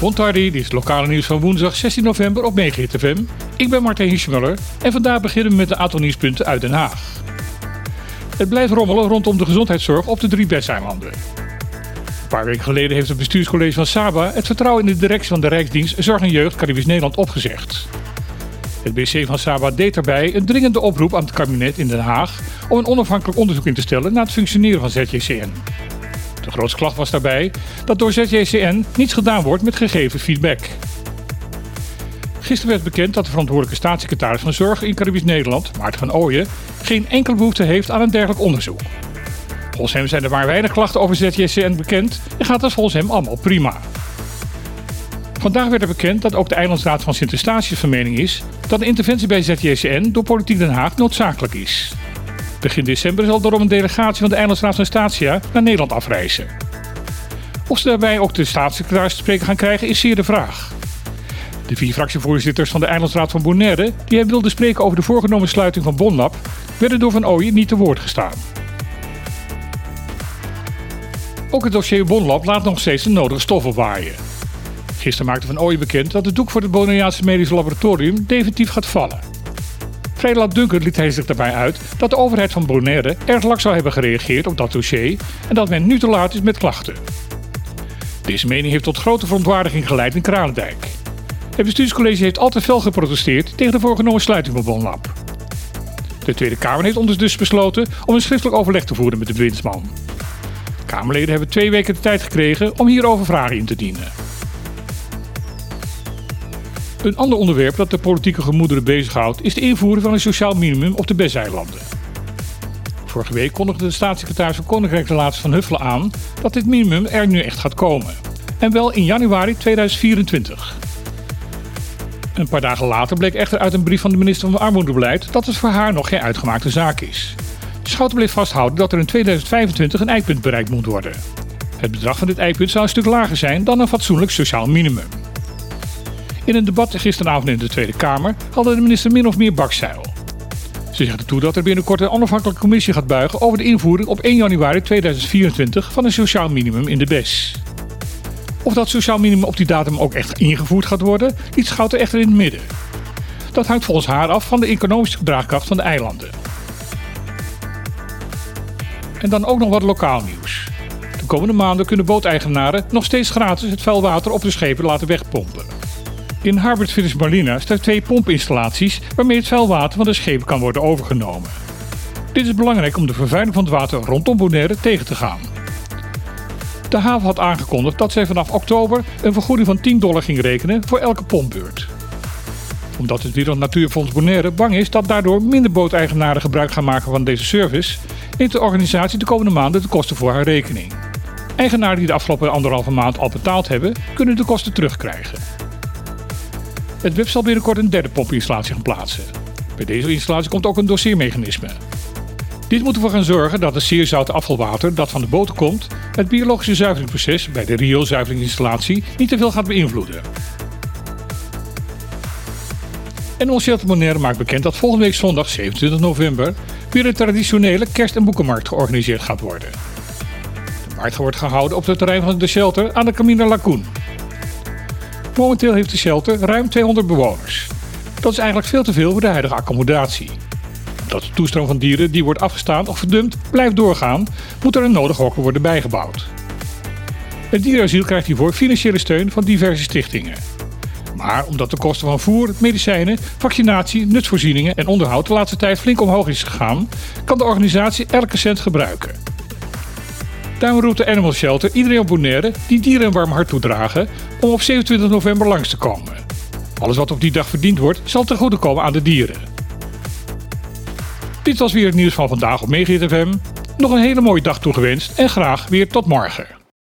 Bontardi, dit is het lokale nieuws van woensdag 16 november op Megahit FM. Ik ben Martijn Hiesmuller en vandaag beginnen we met een aantal nieuwspunten uit Den Haag. Het blijft rommelen rondom de gezondheidszorg op de drie Besseilanden. Een paar weken geleden heeft het bestuurscollege van Saba het vertrouwen in de directie van de Rijksdienst Zorg en Jeugd Caribisch Nederland opgezegd. Het BC van Saba deed daarbij een dringende oproep aan het kabinet in Den Haag om een onafhankelijk onderzoek in te stellen naar het functioneren van ZJCN. De grootste klacht was daarbij dat door ZJCN niets gedaan wordt met gegeven feedback. Gisteren werd bekend dat de verantwoordelijke staatssecretaris van Zorg in Caribisch Nederland, Maarten van Ooyen, geen enkele behoefte heeft aan een dergelijk onderzoek. Volgens hem zijn er maar weinig klachten over ZJCN bekend en gaat dat volgens hem allemaal prima. Vandaag werd er bekend dat ook de Eilandsraad van Sint-Eustatius van mening is dat een interventie bij ZJCN door Politiek Den Haag noodzakelijk is. Begin december zal daarom een delegatie van de Eilandsraad van Statia naar Nederland afreizen. Of ze daarbij ook de staatssecretaris te spreken gaan krijgen is zeer de vraag. De vier fractievoorzitters van de Eilandsraad van Bonaire, die hij wilde spreken over de voorgenomen sluiting van Bonlab, werden door Van Ooyen niet te woord gestaan. Ook het dossier Bonlab laat nog steeds de nodige stof opwaaien. Gisteren maakte Van Ooyen bekend dat het doek voor het Bonaireaanse Medisch Laboratorium definitief gaat vallen. Vrij laatdunkend liet hij zich daarbij uit dat de overheid van Bonaire erg laks zou hebben gereageerd op dat dossier en dat men nu te laat is met klachten. Deze mening heeft tot grote verontwaardiging geleid in Kralendijk. Het bestuurscollege heeft altijd fel geprotesteerd tegen de voorgenomen sluiting van Bonlab. De Tweede Kamer heeft ondertussen besloten om een schriftelijk overleg te voeren met de bewindsman. Kamerleden hebben twee weken de tijd gekregen om hierover vragen in te dienen. Een ander onderwerp dat de politieke gemoederen bezighoudt is de invoering van een sociaal minimum op de Besseilanden. Vorige week kondigde de staatssecretaris van Koninkrijksrelaties van Huffelen aan dat dit minimum er nu echt gaat komen. En wel in januari 2024. Een paar dagen later bleek echter uit een brief van de minister van Armoedebeleid dat het voor haar nog geen uitgemaakte zaak is. Schouten bleef vasthouden dat er in 2025 een eikpunt bereikt moet worden. Het bedrag van dit eikpunt zou een stuk lager zijn dan een fatsoenlijk sociaal minimum. In een debat gisteravond in de Tweede Kamer hadden de minister min of meer bakzeil. Ze zegt ertoe dat er binnenkort een onafhankelijke commissie gaat buigen over de invoering op 1 januari 2024 van een sociaal minimum in de BES. Of dat sociaal minimum op die datum ook echt ingevoerd gaat worden, liet Schouten echter in het midden. Dat hangt volgens haar af van de economische draagkracht van de eilanden. En dan ook nog wat lokaal nieuws. De komende maanden kunnen booteigenaren nog steeds gratis het vuil water op de schepen laten wegpompen. In Harbert Village Marina staan twee pompinstallaties waarmee het vuilwater van de schepen kan worden overgenomen. Dit is belangrijk om de vervuiling van het water rondom Bonaire tegen te gaan. De haven had aangekondigd dat zij vanaf oktober een vergoeding van 10 dollar ging rekenen voor elke pompbeurt. Omdat het Wereld Natuurfonds Bonaire bang is dat daardoor minder booteigenaren gebruik gaan maken van deze service, neemt de organisatie de komende maanden de kosten voor haar rekening. Eigenaren die de afgelopen anderhalve maand al betaald hebben, kunnen de kosten terugkrijgen. Het WIP zal binnenkort een derde pompinstallatie gaan plaatsen. Bij deze installatie komt ook een dossiermechanisme. Dit moet ervoor gaan zorgen dat het zeer zoute afvalwater dat van de boten komt, het biologische zuiveringsproces bij de rioolzuiveringsinstallatie niet te veel gaat beïnvloeden. En ons Bonaire maakt bekend dat volgende week zondag 27 november weer een traditionele kerst- en boekenmarkt georganiseerd gaat worden. De markt wordt gehouden op het terrein van de shelter aan de Camina Lacoon. Momenteel heeft de shelter ruim 200 bewoners. Dat is eigenlijk veel te veel voor de huidige accommodatie. Omdat de toestroom van dieren die wordt afgestaan of verdumpt blijft doorgaan, moet er een nodig hokken worden bijgebouwd. Het dierenasiel krijgt hiervoor financiële steun van diverse stichtingen. Maar omdat de kosten van voer, medicijnen, vaccinatie, nutsvoorzieningen en onderhoud de laatste tijd flink omhoog is gegaan, kan de organisatie elke cent gebruiken. Daarom roept de Animal Shelter iedereen op Bonaire die dieren een warm hart toedragen om op 27 november langs te komen. Alles wat op die dag verdiend wordt zal ten goede komen aan de dieren. Dit was weer het nieuws van vandaag op Megahit. Nog een hele mooie dag toegewenst en graag weer tot morgen.